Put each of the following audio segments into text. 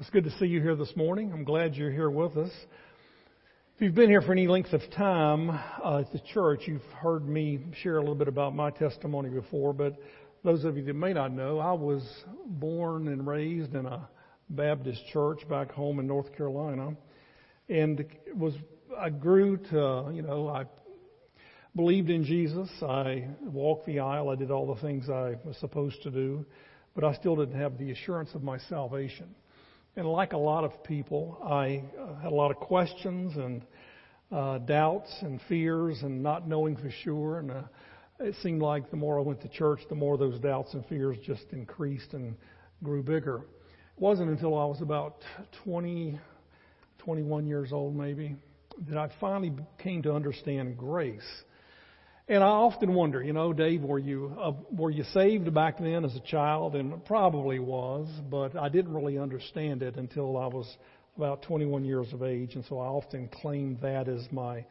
It's good to see you here this morning. I'm glad you're here with us. If you've been here for any length of time uh, at the church, you've heard me share a little bit about my testimony before, but those of you that may not know, I was born and raised in a Baptist church back home in North Carolina, and was I grew to you know I believed in Jesus. I walked the aisle. I did all the things I was supposed to do, but I still didn't have the assurance of my salvation. And like a lot of people, I uh, had a lot of questions and uh, doubts and fears and not knowing for sure. And uh, it seemed like the more I went to church, the more those doubts and fears just increased and grew bigger. It wasn't until I was about 20, 21 years old, maybe, that I finally came to understand grace and I often wonder, you know, Dave, were you uh, were you saved back then as a child? And probably was, but I didn't really understand it until I was about 21 years of age, and so I often claim that as my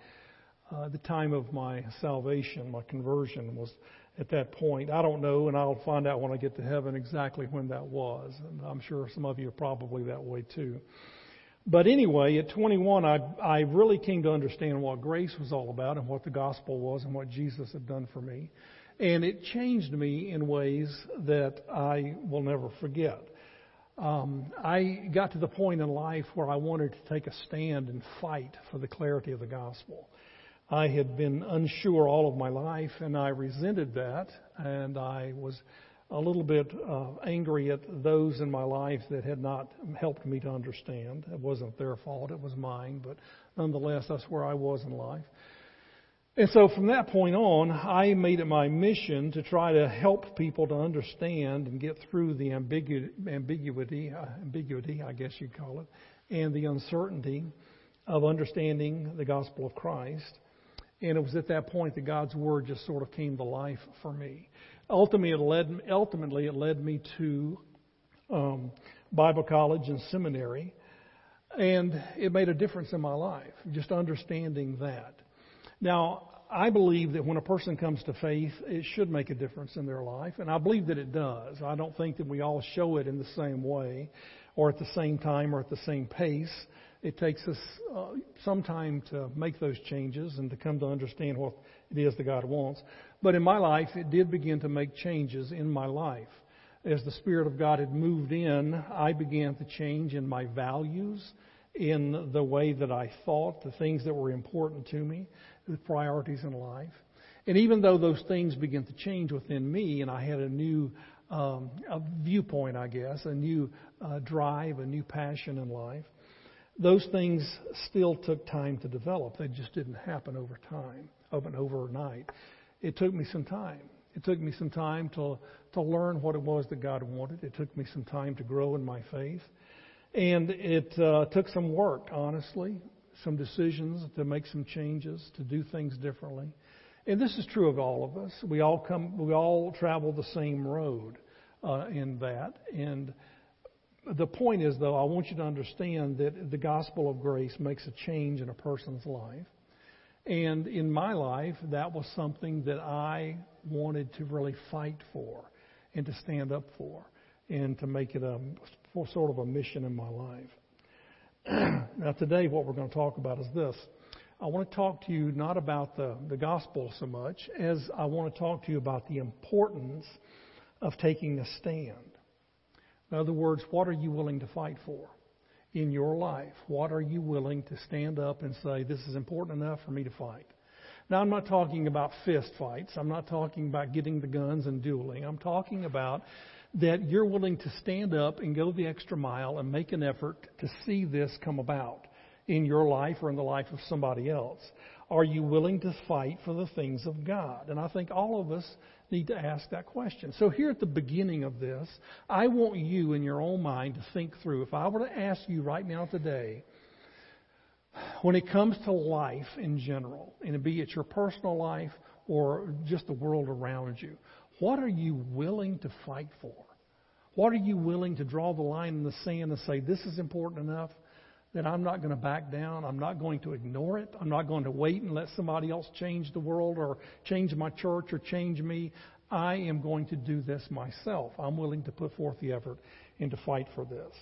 uh, the time of my salvation, my conversion was at that point. I don't know, and I'll find out when I get to heaven exactly when that was. And I'm sure some of you are probably that way too. But anyway, at 21, I, I really came to understand what grace was all about and what the gospel was and what Jesus had done for me. And it changed me in ways that I will never forget. Um, I got to the point in life where I wanted to take a stand and fight for the clarity of the gospel. I had been unsure all of my life, and I resented that, and I was a little bit uh, angry at those in my life that had not helped me to understand. It wasn't their fault, it was mine, but nonetheless, that's where I was in life. And so from that point on, I made it my mission to try to help people to understand and get through the ambigu- ambiguity, uh, ambiguity, I guess you'd call it, and the uncertainty of understanding the gospel of Christ. And it was at that point that God's word just sort of came to life for me. Ultimately, it led, ultimately, it led me to um, Bible college and seminary, and it made a difference in my life, just understanding that. Now, I believe that when a person comes to faith, it should make a difference in their life, and I believe that it does. I don't think that we all show it in the same way, or at the same time, or at the same pace. It takes us uh, some time to make those changes and to come to understand what it is that God wants. But in my life, it did begin to make changes in my life. As the Spirit of God had moved in, I began to change in my values, in the way that I thought, the things that were important to me, the priorities in life. And even though those things began to change within me, and I had a new um, a viewpoint, I guess, a new uh, drive, a new passion in life, those things still took time to develop. They just didn't happen over time, open overnight it took me some time. It took me some time to to learn what it was that God wanted. It took me some time to grow in my faith, and it uh, took some work, honestly, some decisions to make some changes, to do things differently. And this is true of all of us. We all come, we all travel the same road uh, in that. And the point is, though, I want you to understand that the gospel of grace makes a change in a person's life. And in my life, that was something that I wanted to really fight for and to stand up for and to make it a sort of a mission in my life. now, today, what we're going to talk about is this. I want to talk to you not about the, the gospel so much as I want to talk to you about the importance of taking a stand. In other words, what are you willing to fight for? In your life? What are you willing to stand up and say, this is important enough for me to fight? Now, I'm not talking about fist fights. I'm not talking about getting the guns and dueling. I'm talking about that you're willing to stand up and go the extra mile and make an effort to see this come about in your life or in the life of somebody else. Are you willing to fight for the things of God? And I think all of us need to ask that question. So, here at the beginning of this, I want you in your own mind to think through if I were to ask you right now today, when it comes to life in general, and be it your personal life or just the world around you, what are you willing to fight for? What are you willing to draw the line in the sand and say, this is important enough? That I'm not going to back down. I'm not going to ignore it. I'm not going to wait and let somebody else change the world or change my church or change me. I am going to do this myself. I'm willing to put forth the effort and to fight for this.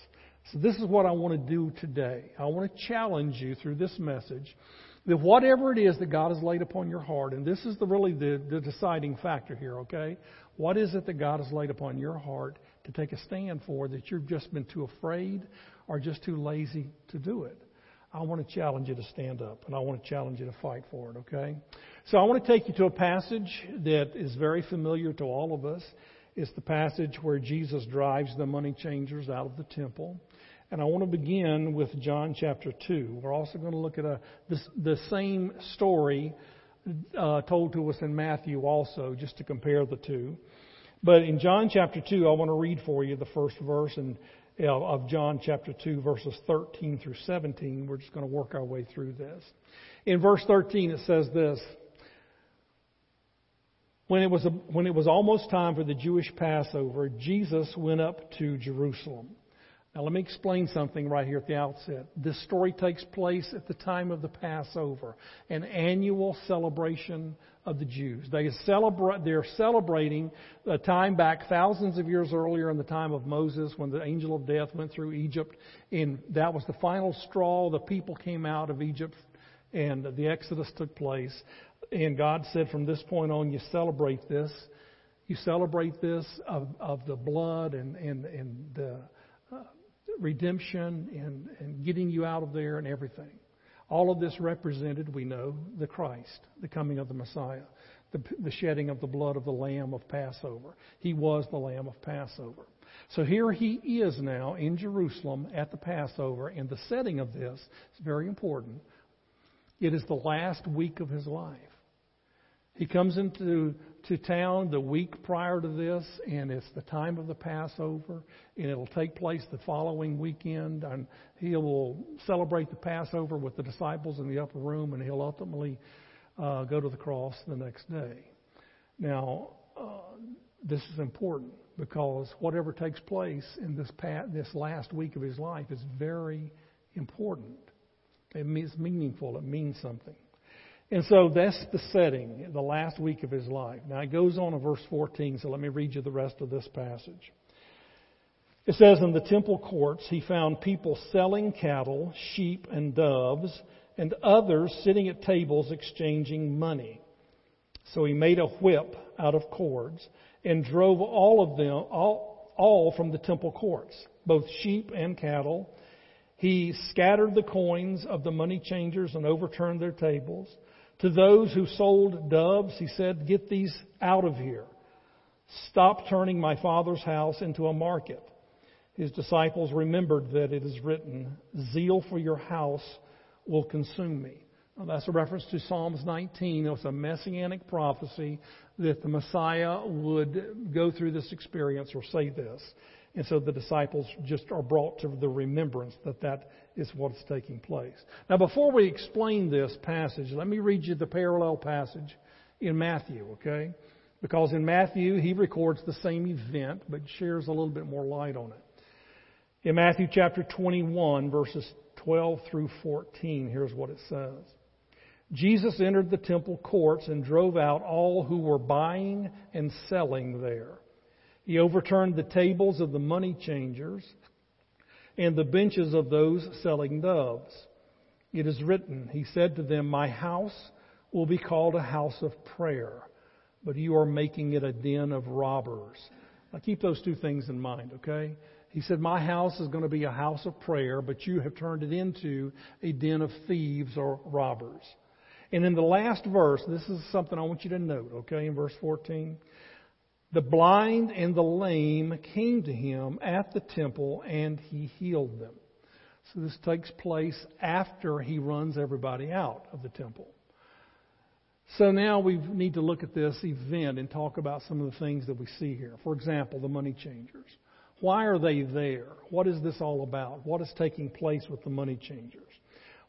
So this is what I want to do today. I want to challenge you through this message that whatever it is that God has laid upon your heart, and this is the really the, the deciding factor here, okay? What is it that God has laid upon your heart to take a stand for that you've just been too afraid or just too lazy to do it? I want to challenge you to stand up and I want to challenge you to fight for it, okay? So I want to take you to a passage that is very familiar to all of us. It's the passage where Jesus drives the money changers out of the temple. And I want to begin with John chapter 2. We're also going to look at a, this, the same story uh, told to us in Matthew also, just to compare the two. But in John chapter 2, I want to read for you the first verse and, of John chapter 2, verses 13 through 17. We're just going to work our way through this. In verse 13, it says this when it, was a, when it was almost time for the Jewish Passover, Jesus went up to Jerusalem. Now, let me explain something right here at the outset. This story takes place at the time of the Passover, an annual celebration of the Jews. They celebrate, they're celebrating a time back thousands of years earlier in the time of Moses when the angel of death went through Egypt. And that was the final straw. The people came out of Egypt and the Exodus took place. And God said, from this point on, you celebrate this. You celebrate this of, of the blood and, and, and the uh, redemption and, and getting you out of there and everything. All of this represented, we know, the Christ, the coming of the Messiah, the, the shedding of the blood of the Lamb of Passover. He was the Lamb of Passover. So here he is now in Jerusalem at the Passover, and the setting of this is very important. It is the last week of his life. He comes into to town the week prior to this, and it's the time of the Passover, and it'll take place the following weekend. And he will celebrate the Passover with the disciples in the upper room, and he'll ultimately uh, go to the cross the next day. Now, uh, this is important because whatever takes place in this this last week of his life is very important. It means meaningful. It means something. And so that's the setting, the last week of his life. Now it goes on in verse 14, so let me read you the rest of this passage. It says, In the temple courts he found people selling cattle, sheep, and doves, and others sitting at tables exchanging money. So he made a whip out of cords and drove all of them, all, all from the temple courts, both sheep and cattle. He scattered the coins of the money changers and overturned their tables. To those who sold doves, he said, Get these out of here. Stop turning my father's house into a market. His disciples remembered that it is written, Zeal for your house will consume me. Well, that's a reference to Psalms 19. It was a messianic prophecy that the Messiah would go through this experience or say this. And so the disciples just are brought to the remembrance that that is what's taking place. Now, before we explain this passage, let me read you the parallel passage in Matthew, okay? Because in Matthew, he records the same event, but shares a little bit more light on it. In Matthew chapter 21, verses 12 through 14, here's what it says. Jesus entered the temple courts and drove out all who were buying and selling there. He overturned the tables of the money changers and the benches of those selling doves. It is written, He said to them, My house will be called a house of prayer, but you are making it a den of robbers. Now keep those two things in mind, okay? He said, My house is going to be a house of prayer, but you have turned it into a den of thieves or robbers. And in the last verse, this is something I want you to note, okay, in verse 14. The blind and the lame came to him at the temple and he healed them. So this takes place after he runs everybody out of the temple. So now we need to look at this event and talk about some of the things that we see here. For example, the money changers. Why are they there? What is this all about? What is taking place with the money changers?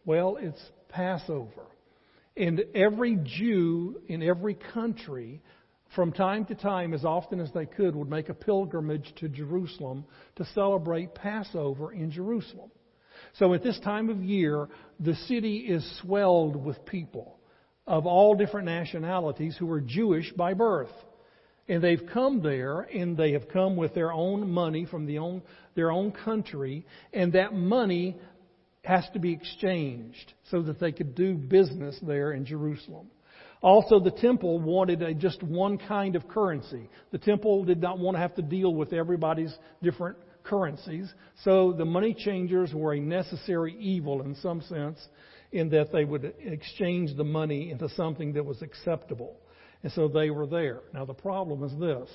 Well, it's Passover. And every Jew in every country from time to time, as often as they could, would make a pilgrimage to Jerusalem to celebrate Passover in Jerusalem. So at this time of year, the city is swelled with people of all different nationalities who are Jewish by birth. And they've come there and they have come with their own money from the own, their own country and that money has to be exchanged so that they could do business there in Jerusalem. Also, the temple wanted a, just one kind of currency. The temple did not want to have to deal with everybody's different currencies. So the money changers were a necessary evil in some sense, in that they would exchange the money into something that was acceptable. And so they were there. Now, the problem is this,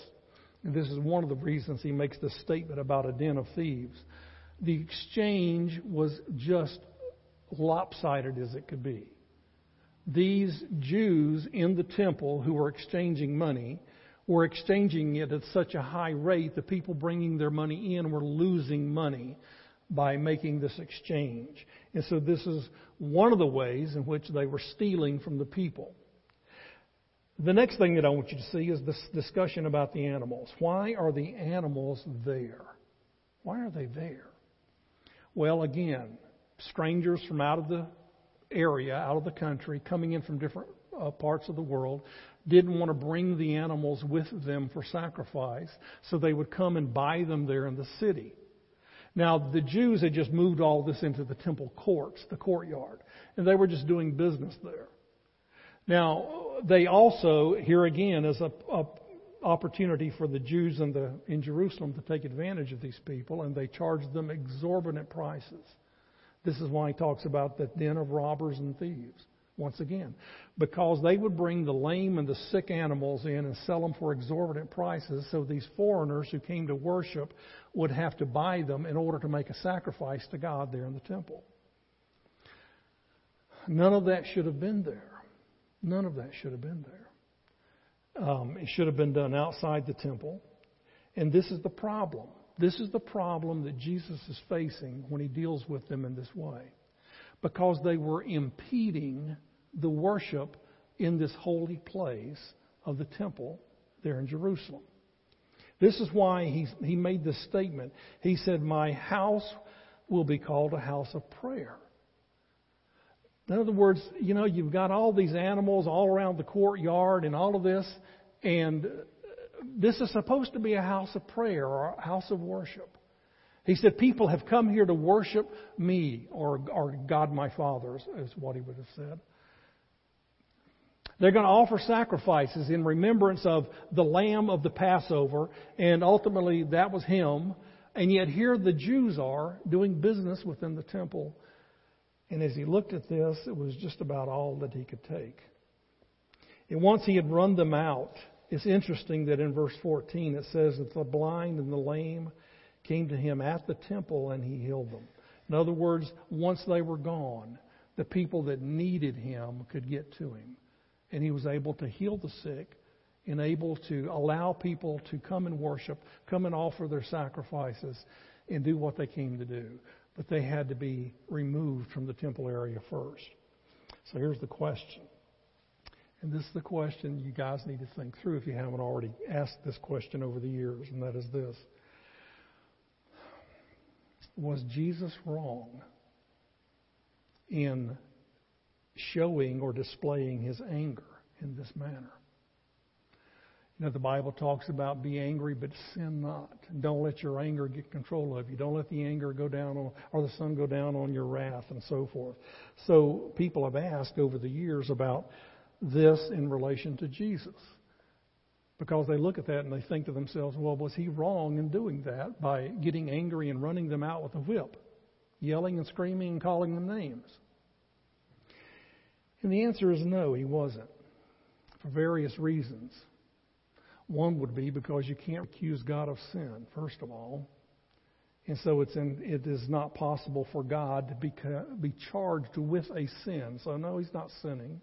and this is one of the reasons he makes this statement about a den of thieves. The exchange was just lopsided as it could be. These Jews in the temple who were exchanging money were exchanging it at such a high rate, the people bringing their money in were losing money by making this exchange. And so this is one of the ways in which they were stealing from the people. The next thing that I want you to see is this discussion about the animals. Why are the animals there? Why are they there? Well, again, strangers from out of the area, out of the country, coming in from different uh, parts of the world, didn't want to bring the animals with them for sacrifice, so they would come and buy them there in the city. Now, the Jews had just moved all this into the temple courts, the courtyard, and they were just doing business there. Now, they also, here again, is a, a opportunity for the Jews in, the, in Jerusalem to take advantage of these people, and they charged them exorbitant prices. This is why he talks about the den of robbers and thieves, once again. Because they would bring the lame and the sick animals in and sell them for exorbitant prices, so these foreigners who came to worship would have to buy them in order to make a sacrifice to God there in the temple. None of that should have been there. None of that should have been there. Um, it should have been done outside the temple. And this is the problem. This is the problem that Jesus is facing when he deals with them in this way. Because they were impeding the worship in this holy place of the temple there in Jerusalem. This is why he, he made this statement. He said, My house will be called a house of prayer. In other words, you know, you've got all these animals all around the courtyard and all of this, and this is supposed to be a house of prayer or a house of worship. He said, People have come here to worship me, or, or God my Father, is what he would have said. They're going to offer sacrifices in remembrance of the lamb of the Passover, and ultimately that was him. And yet here the Jews are doing business within the temple. And as he looked at this, it was just about all that he could take. And once he had run them out, it's interesting that in verse 14 it says that the blind and the lame came to him at the temple and he healed them. In other words, once they were gone, the people that needed him could get to him. And he was able to heal the sick and able to allow people to come and worship, come and offer their sacrifices, and do what they came to do. But they had to be removed from the temple area first. So here's the question and this is the question you guys need to think through if you haven't already asked this question over the years, and that is this Was Jesus wrong in showing or displaying his anger in this manner? You know, the Bible talks about be angry, but sin not. Don't let your anger get control of you. Don't let the anger go down on, or the sun go down on your wrath, and so forth. So people have asked over the years about this in relation to Jesus. Because they look at that and they think to themselves, well, was he wrong in doing that by getting angry and running them out with a whip, yelling and screaming and calling them names? And the answer is no, he wasn't, for various reasons. One would be because you can't accuse God of sin, first of all. And so it's in, it is not possible for God to be, be charged with a sin. So, no, he's not sinning.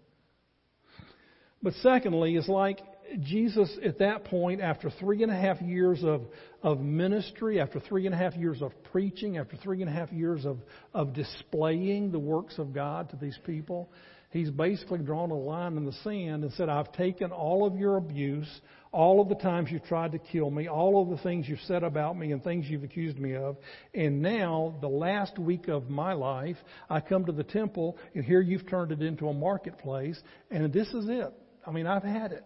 But secondly, it's like Jesus at that point, after three and a half years of, of ministry, after three and a half years of preaching, after three and a half years of, of displaying the works of God to these people, he's basically drawn a line in the sand and said, I've taken all of your abuse, all of the times you've tried to kill me, all of the things you've said about me and things you've accused me of, and now, the last week of my life, I come to the temple, and here you've turned it into a marketplace, and this is it. I mean, I've had it.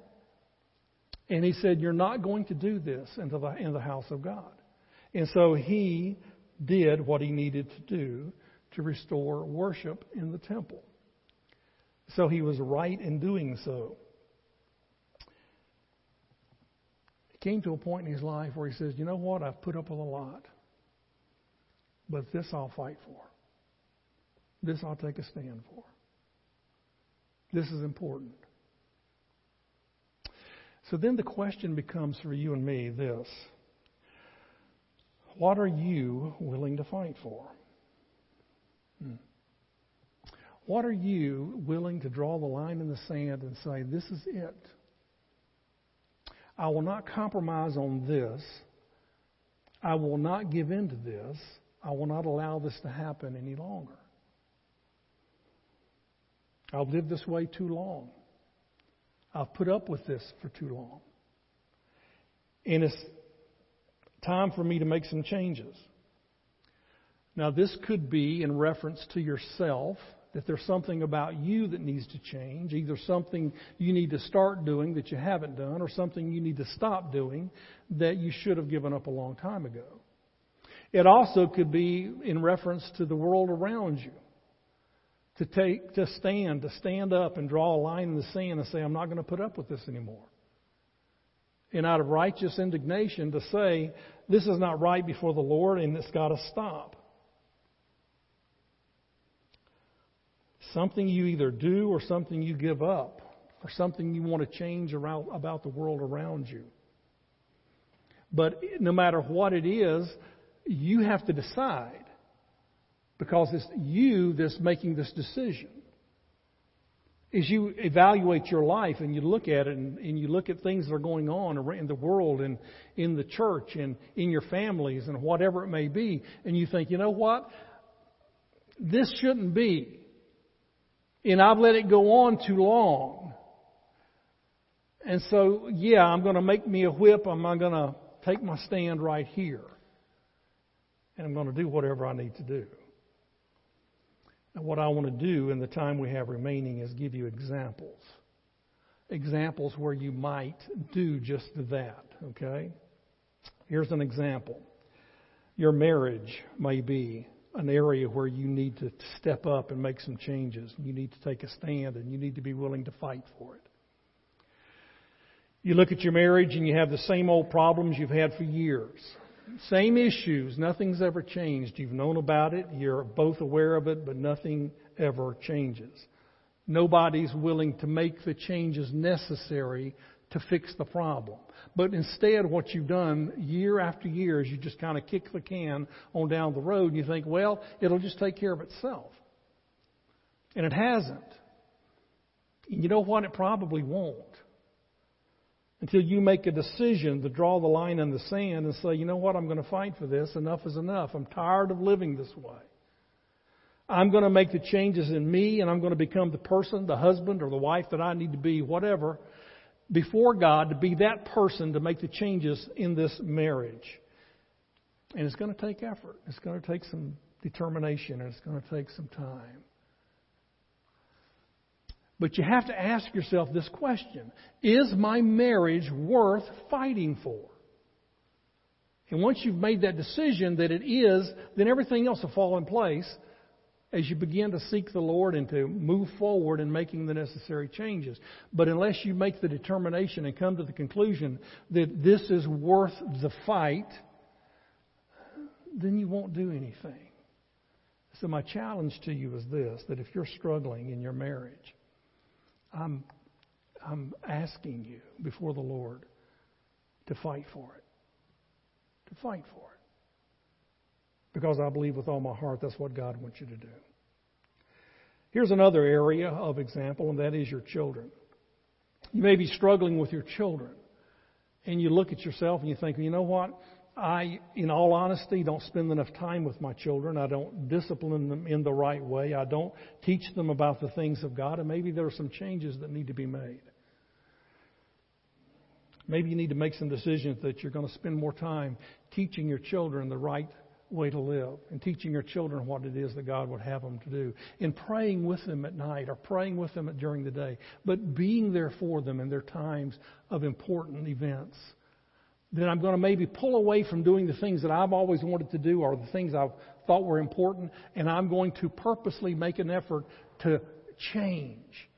And he said, You're not going to do this into the, in the house of God. And so he did what he needed to do to restore worship in the temple. So he was right in doing so. It came to a point in his life where he says, You know what? I've put up with a lot, but this I'll fight for. This I'll take a stand for. This is important. So then the question becomes for you and me this What are you willing to fight for? Hmm. What are you willing to draw the line in the sand and say, This is it? I will not compromise on this. I will not give in to this. I will not allow this to happen any longer. I've lived this way too long. I've put up with this for too long. And it's time for me to make some changes. Now, this could be in reference to yourself, that there's something about you that needs to change, either something you need to start doing that you haven't done, or something you need to stop doing that you should have given up a long time ago. It also could be in reference to the world around you to take, to stand, to stand up and draw a line in the sand and say, I'm not going to put up with this anymore. And out of righteous indignation to say, this is not right before the Lord and it's got to stop. Something you either do or something you give up or something you want to change around, about the world around you. But no matter what it is, you have to decide because it's you that's making this decision. As you evaluate your life and you look at it and, and, you look at things that are going on in the world and in the church and in your families and whatever it may be, and you think, you know what? This shouldn't be. And I've let it go on too long. And so, yeah, I'm going to make me a whip. I'm going to take my stand right here. And I'm going to do whatever I need to do. And what I want to do in the time we have remaining is give you examples. Examples where you might do just that, okay? Here's an example. Your marriage may be an area where you need to step up and make some changes. You need to take a stand and you need to be willing to fight for it. You look at your marriage and you have the same old problems you've had for years. Same issues. Nothing's ever changed. You've known about it. You're both aware of it, but nothing ever changes. Nobody's willing to make the changes necessary to fix the problem. But instead, what you've done year after year is you just kind of kick the can on down the road and you think, well, it'll just take care of itself. And it hasn't. And you know what? It probably won't until you make a decision to draw the line in the sand and say, you know what, I'm going to fight for this. Enough is enough. I'm tired of living this way. I'm going to make the changes in me and I'm going to become the person, the husband or the wife that I need to be, whatever, before God to be that person to make the changes in this marriage. And it's going to take effort. It's going to take some determination and it's going to take some time. But you have to ask yourself this question Is my marriage worth fighting for? And once you've made that decision that it is, then everything else will fall in place as you begin to seek the Lord and to move forward in making the necessary changes. But unless you make the determination and come to the conclusion that this is worth the fight, then you won't do anything. So, my challenge to you is this that if you're struggling in your marriage, I'm, I'm asking you before the Lord to fight for it. To fight for it. Because I believe with all my heart that's what God wants you to do. Here's another area of example, and that is your children. You may be struggling with your children, and you look at yourself and you think, well, you know what? I, in all honesty, don't spend enough time with my children. I don't discipline them in the right way. I don't teach them about the things of God, and maybe there are some changes that need to be made. Maybe you need to make some decisions that you're going to spend more time teaching your children the right way to live and teaching your children what it is that God would have them to do and praying with them at night or praying with them during the day, but being there for them in their times of important events. Then I'm going to maybe pull away from doing the things that I've always wanted to do or the things I've thought were important, and I'm going to purposely make an effort to change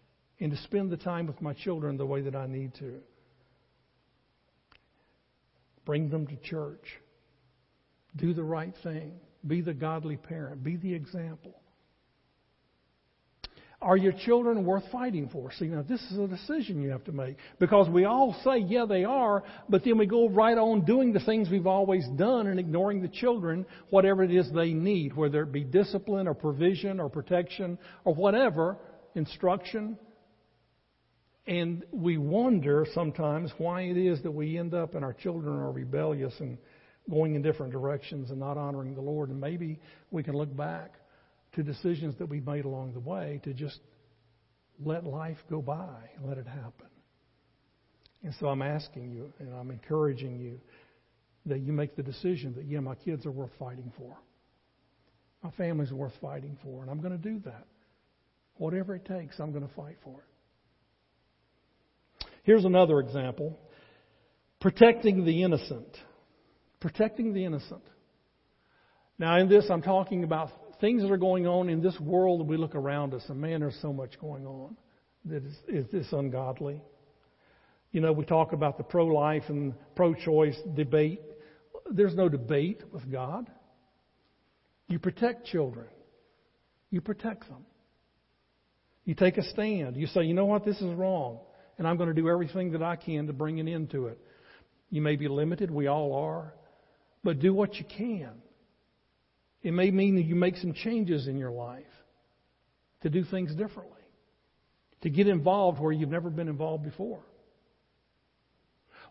and to spend the time with my children the way that I need to. Bring them to church. Do the right thing. Be the godly parent. Be the example. Are your children worth fighting for? See, now this is a decision you have to make. Because we all say, yeah, they are, but then we go right on doing the things we've always done and ignoring the children, whatever it is they need, whether it be discipline or provision or protection or whatever, instruction. And we wonder sometimes why it is that we end up and our children are rebellious and going in different directions and not honoring the Lord. And maybe we can look back to decisions that we made along the way to just let life go by let it happen. And so I'm asking you and I'm encouraging you that you make the decision that, yeah, my kids are worth fighting for. My family's worth fighting for, and I'm going to do that. Whatever it takes, I'm going to fight for it. Here's another example protecting the innocent. Protecting the innocent. Now, in this, I'm talking about things that are going on in this world we look around us, and man, there's so much going on that is, is this ungodly. You know, we talk about the pro life and pro choice debate. There's no debate with God. You protect children, you protect them. You take a stand. You say, you know what, this is wrong, and I'm going to do everything that I can to bring an end to it. You may be limited, we all are, but do what you can. It may mean that you make some changes in your life to do things differently, to get involved where you've never been involved before.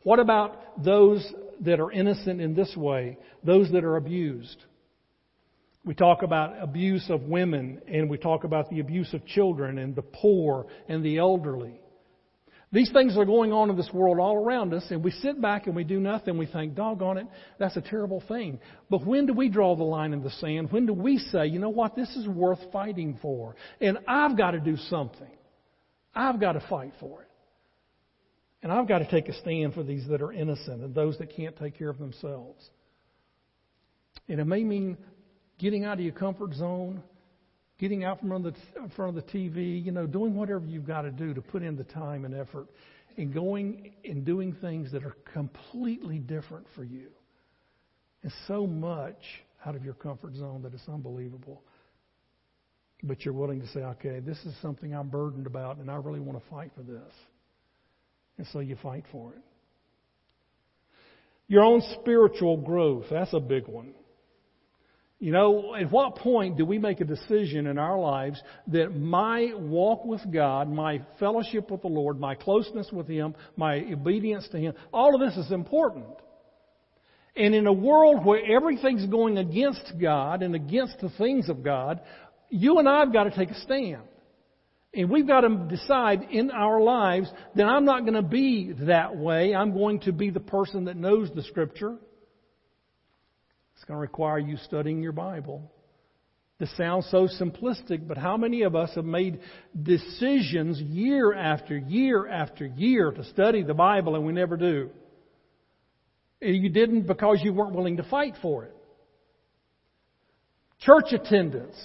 What about those that are innocent in this way, those that are abused? We talk about abuse of women, and we talk about the abuse of children, and the poor, and the elderly. These things are going on in this world all around us, and we sit back and we do nothing. We think, doggone it, that's a terrible thing. But when do we draw the line in the sand? When do we say, you know what, this is worth fighting for? And I've got to do something. I've got to fight for it. And I've got to take a stand for these that are innocent and those that can't take care of themselves. And it may mean getting out of your comfort zone getting out from the, in front of the TV, you know, doing whatever you've got to do to put in the time and effort and going and doing things that are completely different for you. And so much out of your comfort zone that it's unbelievable. But you're willing to say, okay, this is something I'm burdened about and I really want to fight for this. And so you fight for it. Your own spiritual growth, that's a big one. You know, at what point do we make a decision in our lives that my walk with God, my fellowship with the Lord, my closeness with Him, my obedience to Him, all of this is important. And in a world where everything's going against God and against the things of God, you and I have got to take a stand. And we've got to decide in our lives that I'm not going to be that way. I'm going to be the person that knows the Scripture. Going to require you studying your Bible. This sounds so simplistic, but how many of us have made decisions year after year after year to study the Bible and we never do? You didn't because you weren't willing to fight for it. Church attendance,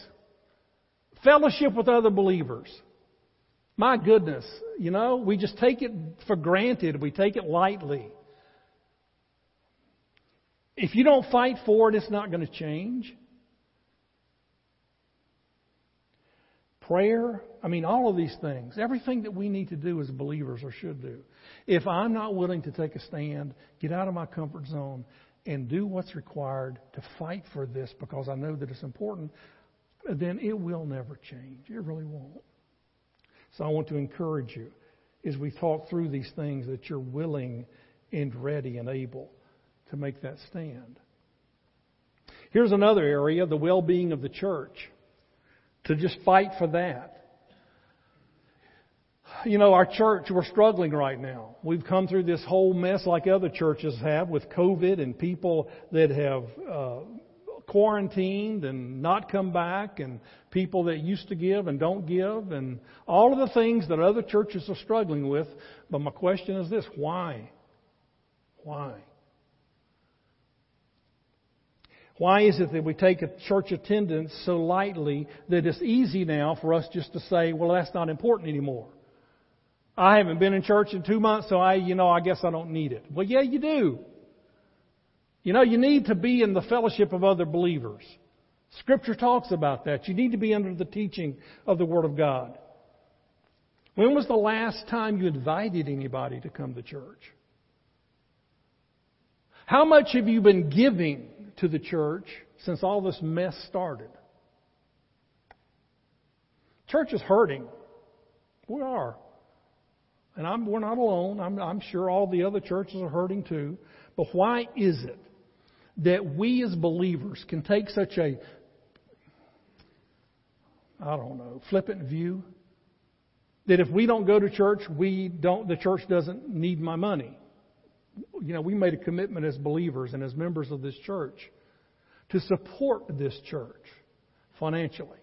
fellowship with other believers. My goodness, you know, we just take it for granted. We take it lightly. If you don't fight for it, it's not going to change. Prayer, I mean, all of these things, everything that we need to do as believers or should do. If I'm not willing to take a stand, get out of my comfort zone, and do what's required to fight for this because I know that it's important, then it will never change. It really won't. So I want to encourage you as we talk through these things that you're willing and ready and able to make that stand. Here's another area the well being of the church. To just fight for that. You know, our church, we're struggling right now. We've come through this whole mess like other churches have with COVID and people that have uh, quarantined and not come back, and people that used to give and don't give, and all of the things that other churches are struggling with. But my question is this why? Why? Why is it that we take church attendance so lightly that it's easy now for us just to say, well, that's not important anymore? I haven't been in church in two months, so I, you know, I guess I don't need it. Well, yeah, you do. You know, you need to be in the fellowship of other believers. Scripture talks about that. You need to be under the teaching of the Word of God. When was the last time you invited anybody to come to church? How much have you been giving to the church since all this mess started? Church is hurting. We are. And I'm, we're not alone. I'm, I'm sure all the other churches are hurting too. But why is it that we as believers can take such a, I don't know, flippant view that if we don't go to church, we don't, the church doesn't need my money. You know, we made a commitment as believers and as members of this church to support this church financially.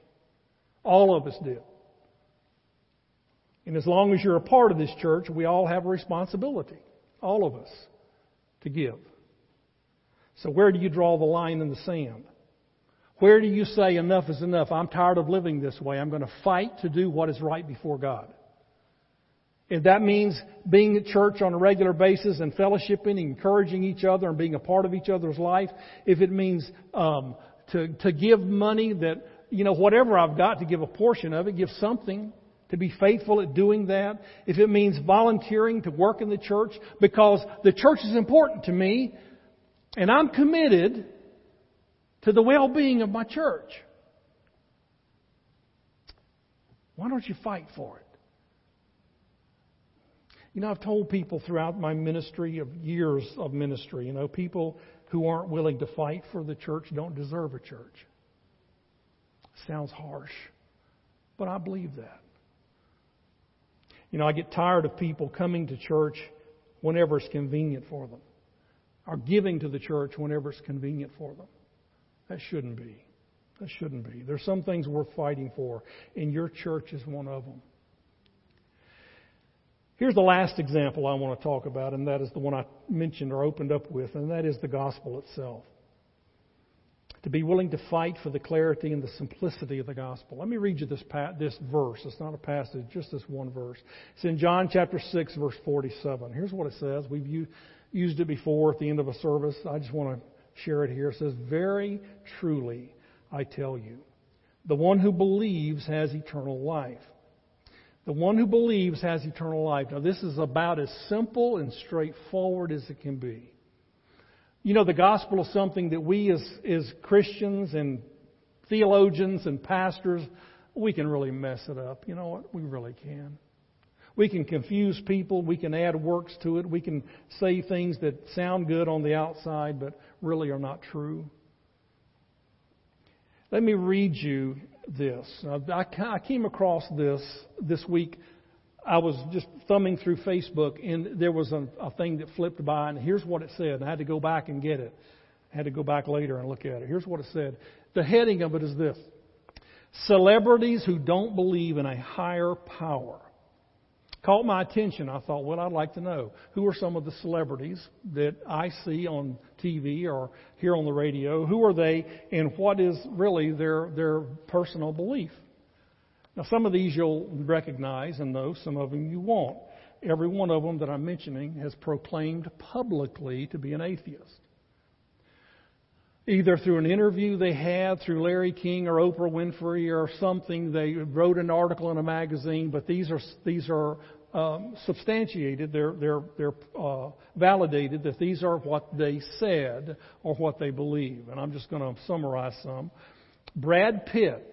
All of us did. And as long as you're a part of this church, we all have a responsibility, all of us, to give. So where do you draw the line in the sand? Where do you say enough is enough? I'm tired of living this way. I'm going to fight to do what is right before God. If that means being at church on a regular basis and fellowshipping, encouraging each other and being a part of each other's life, if it means um, to to give money that you know whatever I've got to give a portion of it, give something to be faithful at doing that. If it means volunteering to work in the church because the church is important to me, and I'm committed to the well being of my church. Why don't you fight for it? You know, I've told people throughout my ministry of years of ministry, you know, people who aren't willing to fight for the church don't deserve a church. Sounds harsh, but I believe that. You know, I get tired of people coming to church whenever it's convenient for them are giving to the church whenever it's convenient for them. That shouldn't be. That shouldn't be. There's some things worth fighting for, and your church is one of them. Here's the last example I want to talk about, and that is the one I mentioned or opened up with, and that is the gospel itself. To be willing to fight for the clarity and the simplicity of the gospel. Let me read you this, this verse. It's not a passage, just this one verse. It's in John chapter 6, verse 47. Here's what it says. We've used used it before at the end of a service. I just want to share it here. It says, Very truly, I tell you, the one who believes has eternal life. The one who believes has eternal life. Now, this is about as simple and straightforward as it can be. You know, the gospel is something that we as, as Christians and theologians and pastors, we can really mess it up. You know what? We really can. We can confuse people. We can add works to it. We can say things that sound good on the outside but really are not true. Let me read you this. I came across this this week. I was just thumbing through Facebook and there was a, a thing that flipped by and here's what it said. I had to go back and get it. I had to go back later and look at it. Here's what it said. The heading of it is this. Celebrities who don't believe in a higher power caught my attention. I thought, well, I'd like to know who are some of the celebrities that I see on TV or hear on the radio. Who are they, and what is really their their personal belief? Now, some of these you'll recognize and know. Some of them you won't. Every one of them that I'm mentioning has proclaimed publicly to be an atheist. Either through an interview they had through Larry King or Oprah Winfrey or something, they wrote an article in a magazine. But these are these are um, substantiated, they're, they're, they're uh, validated that these are what they said or what they believe. And I'm just going to summarize some. Brad Pitt.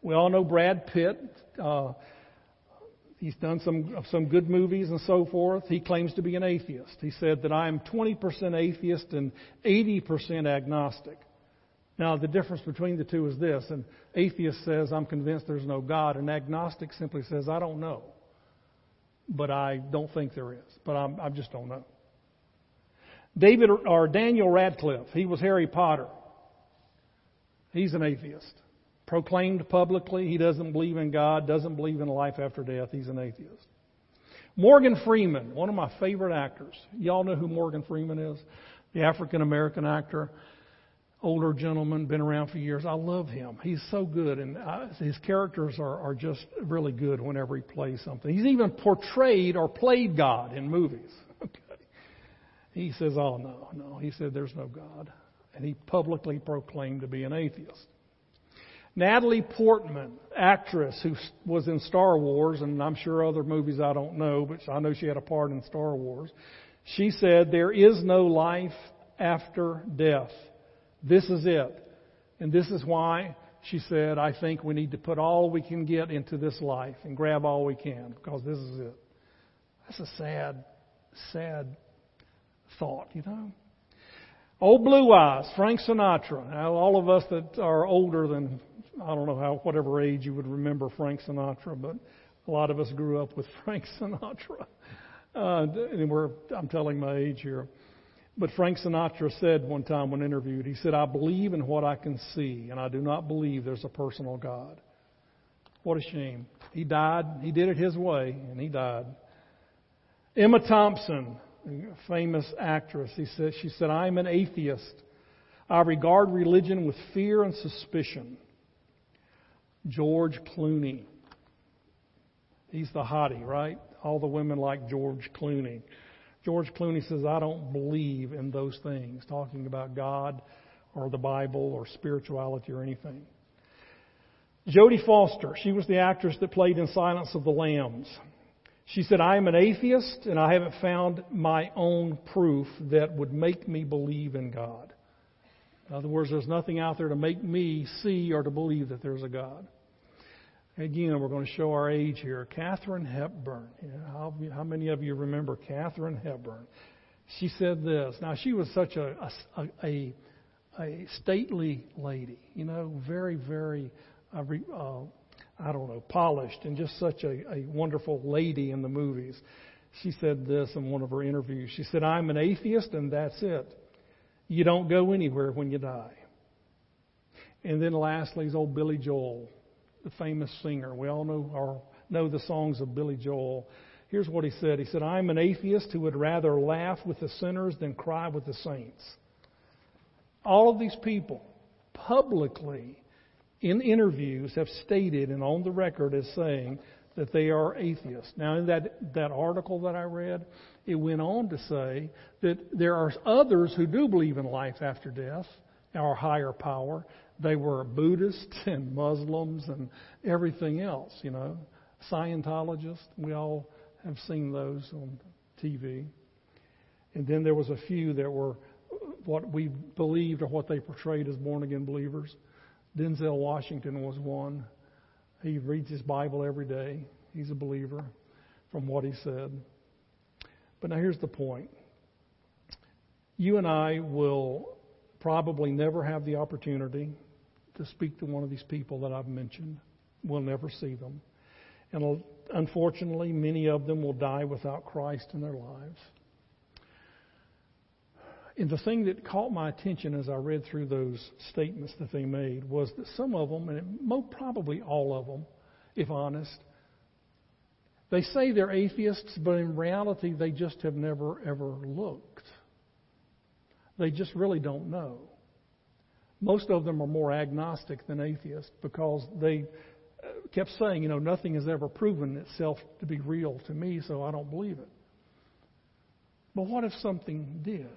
We all know Brad Pitt. Uh, he's done some some good movies and so forth. He claims to be an atheist. He said that I am 20% atheist and 80% agnostic. Now, the difference between the two is this: an atheist says, "I'm convinced there's no God," and agnostic simply says, "I don't know." but I don't think there is. But I'm, I just don't know. David or Daniel Radcliffe, he was Harry Potter. He's an atheist. Proclaimed publicly, he doesn't believe in God, doesn't believe in life after death. He's an atheist. Morgan Freeman, one of my favorite actors. Y'all know who Morgan Freeman is? The African American actor, older gentleman, been around for years. I love him. He's so good, and I, his characters are, are just really good whenever he plays something. He's even portrayed or played God in movies. Okay. He says, "Oh no, no." He said, "There's no God," and he publicly proclaimed to be an atheist. Natalie Portman, actress who was in Star Wars, and I'm sure other movies I don't know, but I know she had a part in Star Wars. She said, There is no life after death. This is it. And this is why she said, I think we need to put all we can get into this life and grab all we can, because this is it. That's a sad, sad thought, you know. Old Blue Eyes, Frank Sinatra. Now, all of us that are older than I don't know how whatever age you would remember Frank Sinatra, but a lot of us grew up with Frank Sinatra. Uh, and we're, I'm telling my age here. But Frank Sinatra said one time when interviewed, he said, I believe in what I can see, and I do not believe there's a personal God. What a shame. He died, he did it his way, and he died. Emma Thompson, famous actress, he said, she said, I'm an atheist. I regard religion with fear and suspicion. George Clooney. He's the hottie, right? All the women like George Clooney. George Clooney says, I don't believe in those things, talking about God or the Bible or spirituality or anything. Jodie Foster, she was the actress that played in Silence of the Lambs. She said, I am an atheist and I haven't found my own proof that would make me believe in God. In other words, there's nothing out there to make me see or to believe that there's a God. Again, we're going to show our age here. Katharine Hepburn. How, how, many of you remember Katharine Hepburn? She said this. Now, she was such a, a, a, a stately lady, you know, very, very, uh, uh, I don't know, polished and just such a, a wonderful lady in the movies. She said this in one of her interviews. She said, I'm an atheist and that's it. You don't go anywhere when you die. And then lastly is old Billy Joel the famous singer. We all know or know the songs of Billy Joel. Here's what he said. He said, I'm an atheist who would rather laugh with the sinners than cry with the saints. All of these people publicly in interviews have stated and on the record as saying that they are atheists. Now, in that, that article that I read, it went on to say that there are others who do believe in life after death, our higher power, they were Buddhists and Muslims and everything else, you know. Scientologists, we all have seen those on TV. And then there was a few that were what we believed or what they portrayed as born again believers. Denzel Washington was one. He reads his Bible every day. He's a believer from what he said. But now here's the point. You and I will probably never have the opportunity to speak to one of these people that I've mentioned. We'll never see them. And uh, unfortunately, many of them will die without Christ in their lives. And the thing that caught my attention as I read through those statements that they made was that some of them, and most probably all of them, if honest, they say they're atheists, but in reality, they just have never ever looked. They just really don't know. Most of them are more agnostic than atheists because they uh, kept saying, you know, nothing has ever proven itself to be real to me, so I don't believe it. But what if something did?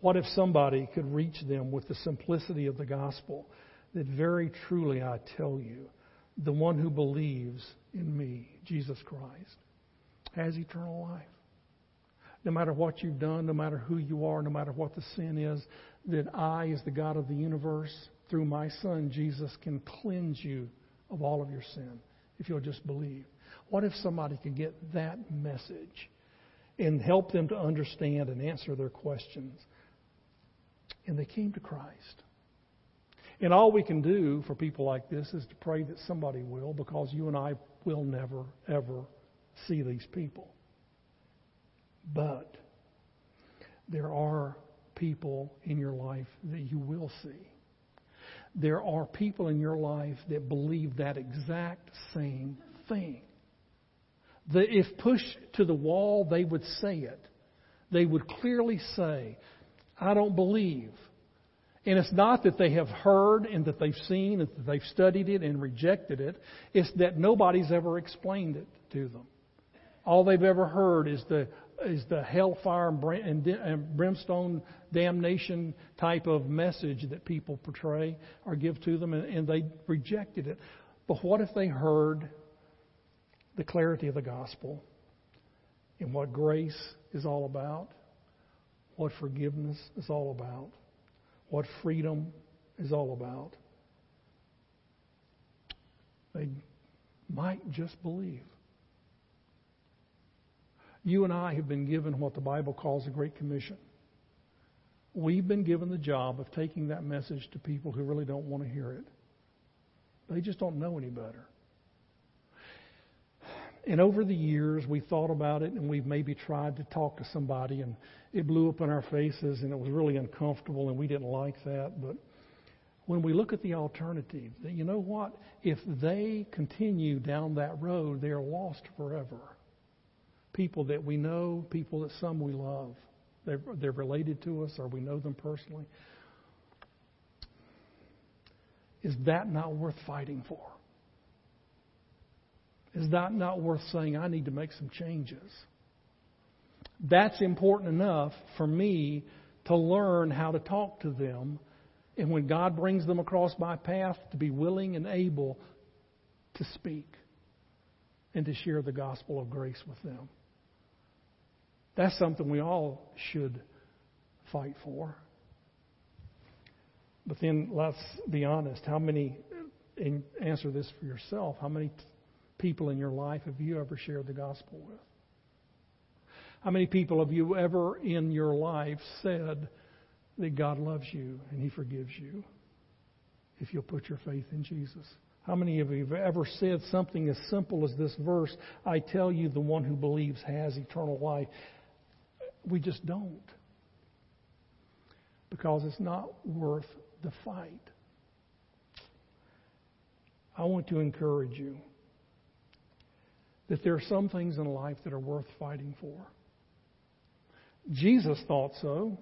What if somebody could reach them with the simplicity of the gospel that very truly I tell you, the one who believes in me, Jesus Christ, has eternal life? No matter what you've done, no matter who you are, no matter what the sin is, that I, as the God of the universe, through my Son, Jesus, can cleanse you of all of your sin if you'll just believe. What if somebody could get that message and help them to understand and answer their questions? And they came to Christ. And all we can do for people like this is to pray that somebody will, because you and I will never, ever see these people. But there are people in your life that you will see. there are people in your life that believe that exact same thing. That if pushed to the wall, they would say it. They would clearly say, I don't believe. And it's not that they have heard and that they've seen and that they've studied it and rejected it. It's that nobody's ever explained it to them. All they've ever heard is the is the hellfire and brimstone damnation type of message that people portray or give to them, and they rejected it. But what if they heard the clarity of the gospel and what grace is all about, what forgiveness is all about, what freedom is all about? They might just believe. You and I have been given what the Bible calls a Great Commission. We've been given the job of taking that message to people who really don't want to hear it. They just don't know any better. And over the years, we thought about it and we've maybe tried to talk to somebody and it blew up in our faces and it was really uncomfortable and we didn't like that. But when we look at the alternative, you know what? If they continue down that road, they are lost forever people that we know, people that some we love. They're, they're related to us or we know them personally. Is that not worth fighting for? Is that not worth saying, I need to make some changes? That's important enough for me to learn how to talk to them. And when God brings them across my path, to be willing and able to speak and to share the gospel of grace with them. That's something we all should fight for. But then let's be honest. How many, answer this for yourself, how many people in your life have you ever shared the gospel with? How many people have you ever in your life said that God loves you and He forgives you if you'll put your faith in Jesus? How many of you have ever said something as simple as this verse, I tell you, the one who believes has eternal life? We just don't. Because it's not worth the fight. I want to encourage you that there are some things in life that are worth fighting for. Jesus thought so.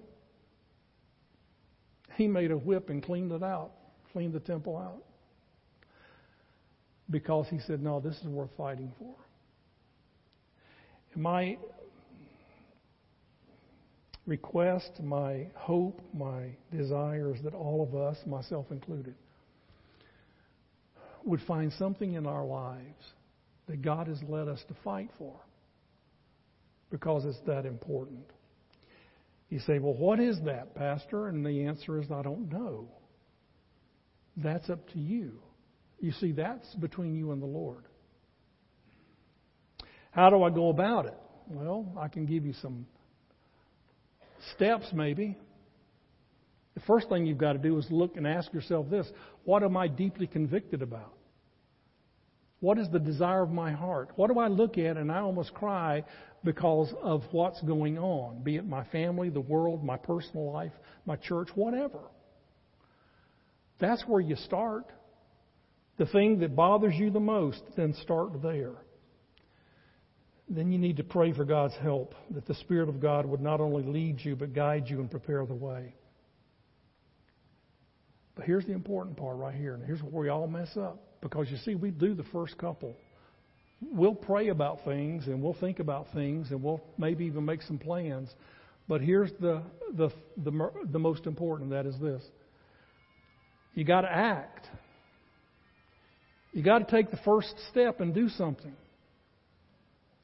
He made a whip and cleaned it out, cleaned the temple out. Because he said, No, this is worth fighting for. my request, my hope, my desire is that all of us, myself included, would find something in our lives that God has led us to fight for because it's that important. You say, well, what is that, Pastor? And the answer is, I don't know. That's up to you. You see, that's between you and the Lord. How do I go about it? Well, I can give you some steps, maybe. The first thing you've got to do is look and ask yourself this What am I deeply convicted about? What is the desire of my heart? What do I look at and I almost cry because of what's going on, be it my family, the world, my personal life, my church, whatever? That's where you start. The thing that bothers you the most, then start there then you need to pray for God's help, that the Spirit of God would not only lead you, but guide you and prepare the way. But here's the important part right here, and here's where we all mess up. Because you see, we do the first couple. We'll pray about things and we'll think about things and we'll maybe even make some plans. But here's the, the, the, the most important, that is this. You got to act. You got to take the first step and do something.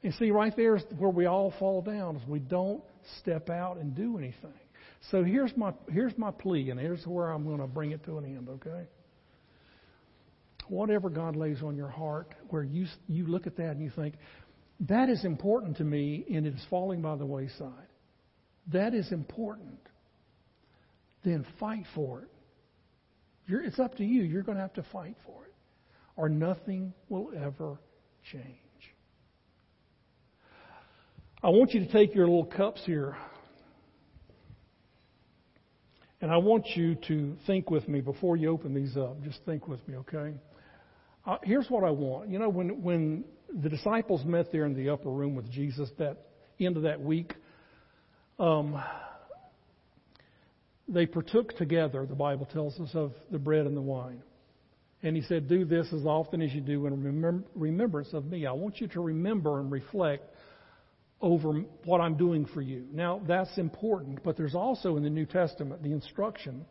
And see, right there is where we all fall down, is we don't step out and do anything. So here's my here's my plea, and here's where I'm going to bring it to an end. Okay. Whatever God lays on your heart, where you you look at that and you think that is important to me, and it is falling by the wayside. That is important. Then fight for it. You're, it's up to you. You're going to have to fight for it, or nothing will ever change. I want you to take your little cups here. And I want you to think with me before you open these up. Just think with me, okay? Uh, here's what I want. You know, when when the disciples met there in the upper room with Jesus that end of that week, um, they partook together. The Bible tells us of the bread and the wine. And he said, Do this as often as you do in remembrance of me. I want you to remember and reflect over what I'm doing for you. Now, that's important, but there's also in the New Testament the instruction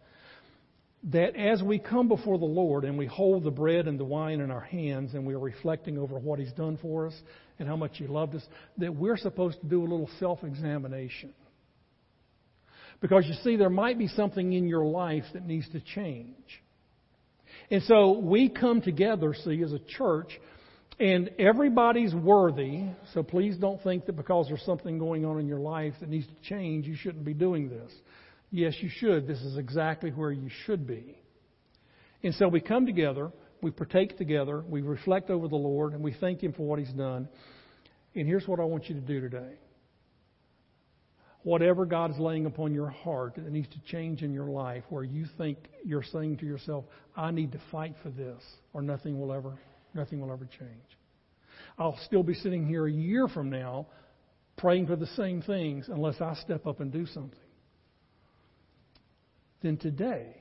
that as we come before the Lord and we hold the bread and the wine in our hands and we're reflecting over what He's done for us and how much He loved us, that we're supposed to do a little self examination. Because you see, there might be something in your life that needs to change. And so we come together, see, as a church, and everybody's worthy. So please don't think that because there's something going on in your life that needs to change, you shouldn't be doing this. Yes, you should. This is exactly where you should be. And so we come together, we partake together, we reflect over the Lord, and we thank Him for what He's done. And here's what I want you to do today. Whatever God is laying upon your heart that needs to change in your life, where you think you're saying to yourself, I need to fight for this, or nothing will ever, nothing will ever change. I'll still be sitting here a year from now praying for the same things unless I step up and do something. Then today,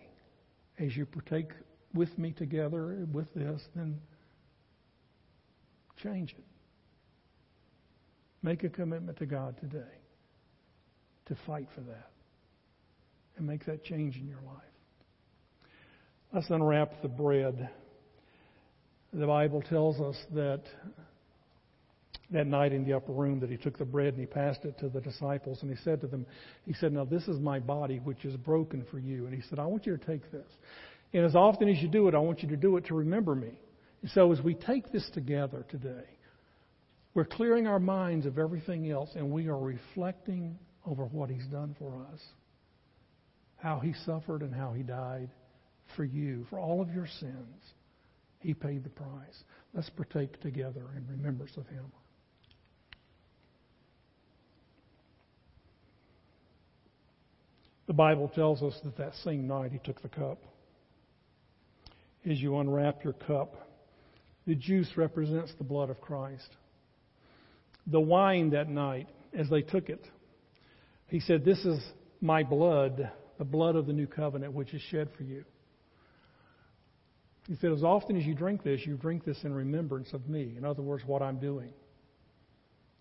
as you partake with me together with this, then change it. Make a commitment to God today to fight for that and make that change in your life. Let's unwrap the bread. The Bible tells us that that night in the upper room that he took the bread and he passed it to the disciples and he said to them, he said, Now this is my body which is broken for you. And he said, I want you to take this. And as often as you do it, I want you to do it to remember me. And so as we take this together today, we're clearing our minds of everything else and we are reflecting over what he's done for us. How he suffered and how he died for you, for all of your sins. He paid the price. Let's partake together in remembrance of him. The Bible tells us that that same night he took the cup. As you unwrap your cup, the juice represents the blood of Christ. The wine that night, as they took it, he said, This is my blood, the blood of the new covenant, which is shed for you. He said, As often as you drink this, you drink this in remembrance of me. In other words, what I'm doing.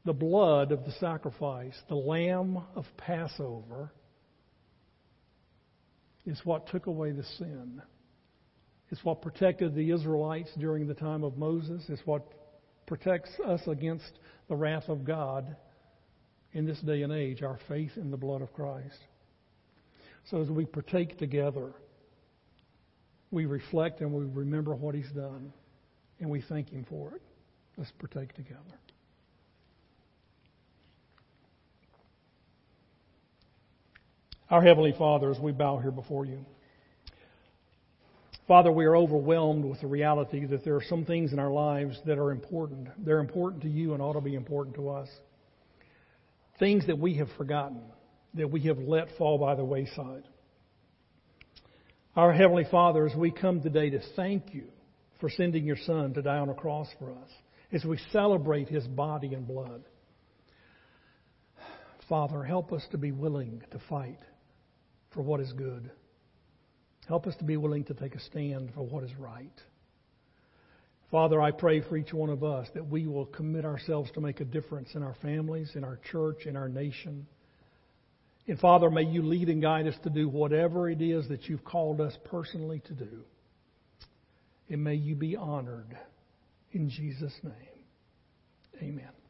The blood of the sacrifice, the lamb of Passover, is what took away the sin. It's what protected the Israelites during the time of Moses. It's what protects us against the wrath of God in this day and age, our faith in the blood of Christ. So as we partake together, we reflect and we remember what He's done, and we thank Him for it. Let's partake together. Our Heavenly Father, as we bow here before you, Father, we are overwhelmed with the reality that there are some things in our lives that are important. They're important to you and ought to be important to us. Things that we have forgotten, that we have let fall by the wayside. Our Heavenly Father, as we come today to thank you for sending your Son to die on a cross for us, as we celebrate his body and blood, Father, help us to be willing to fight for what is good. Help us to be willing to take a stand for what is right. Father, I pray for each one of us that we will commit ourselves to make a difference in our families, in our church, in our nation. And Father, may you lead and guide us to do whatever it is that you've called us personally to do. And may you be honored in Jesus' name. Amen.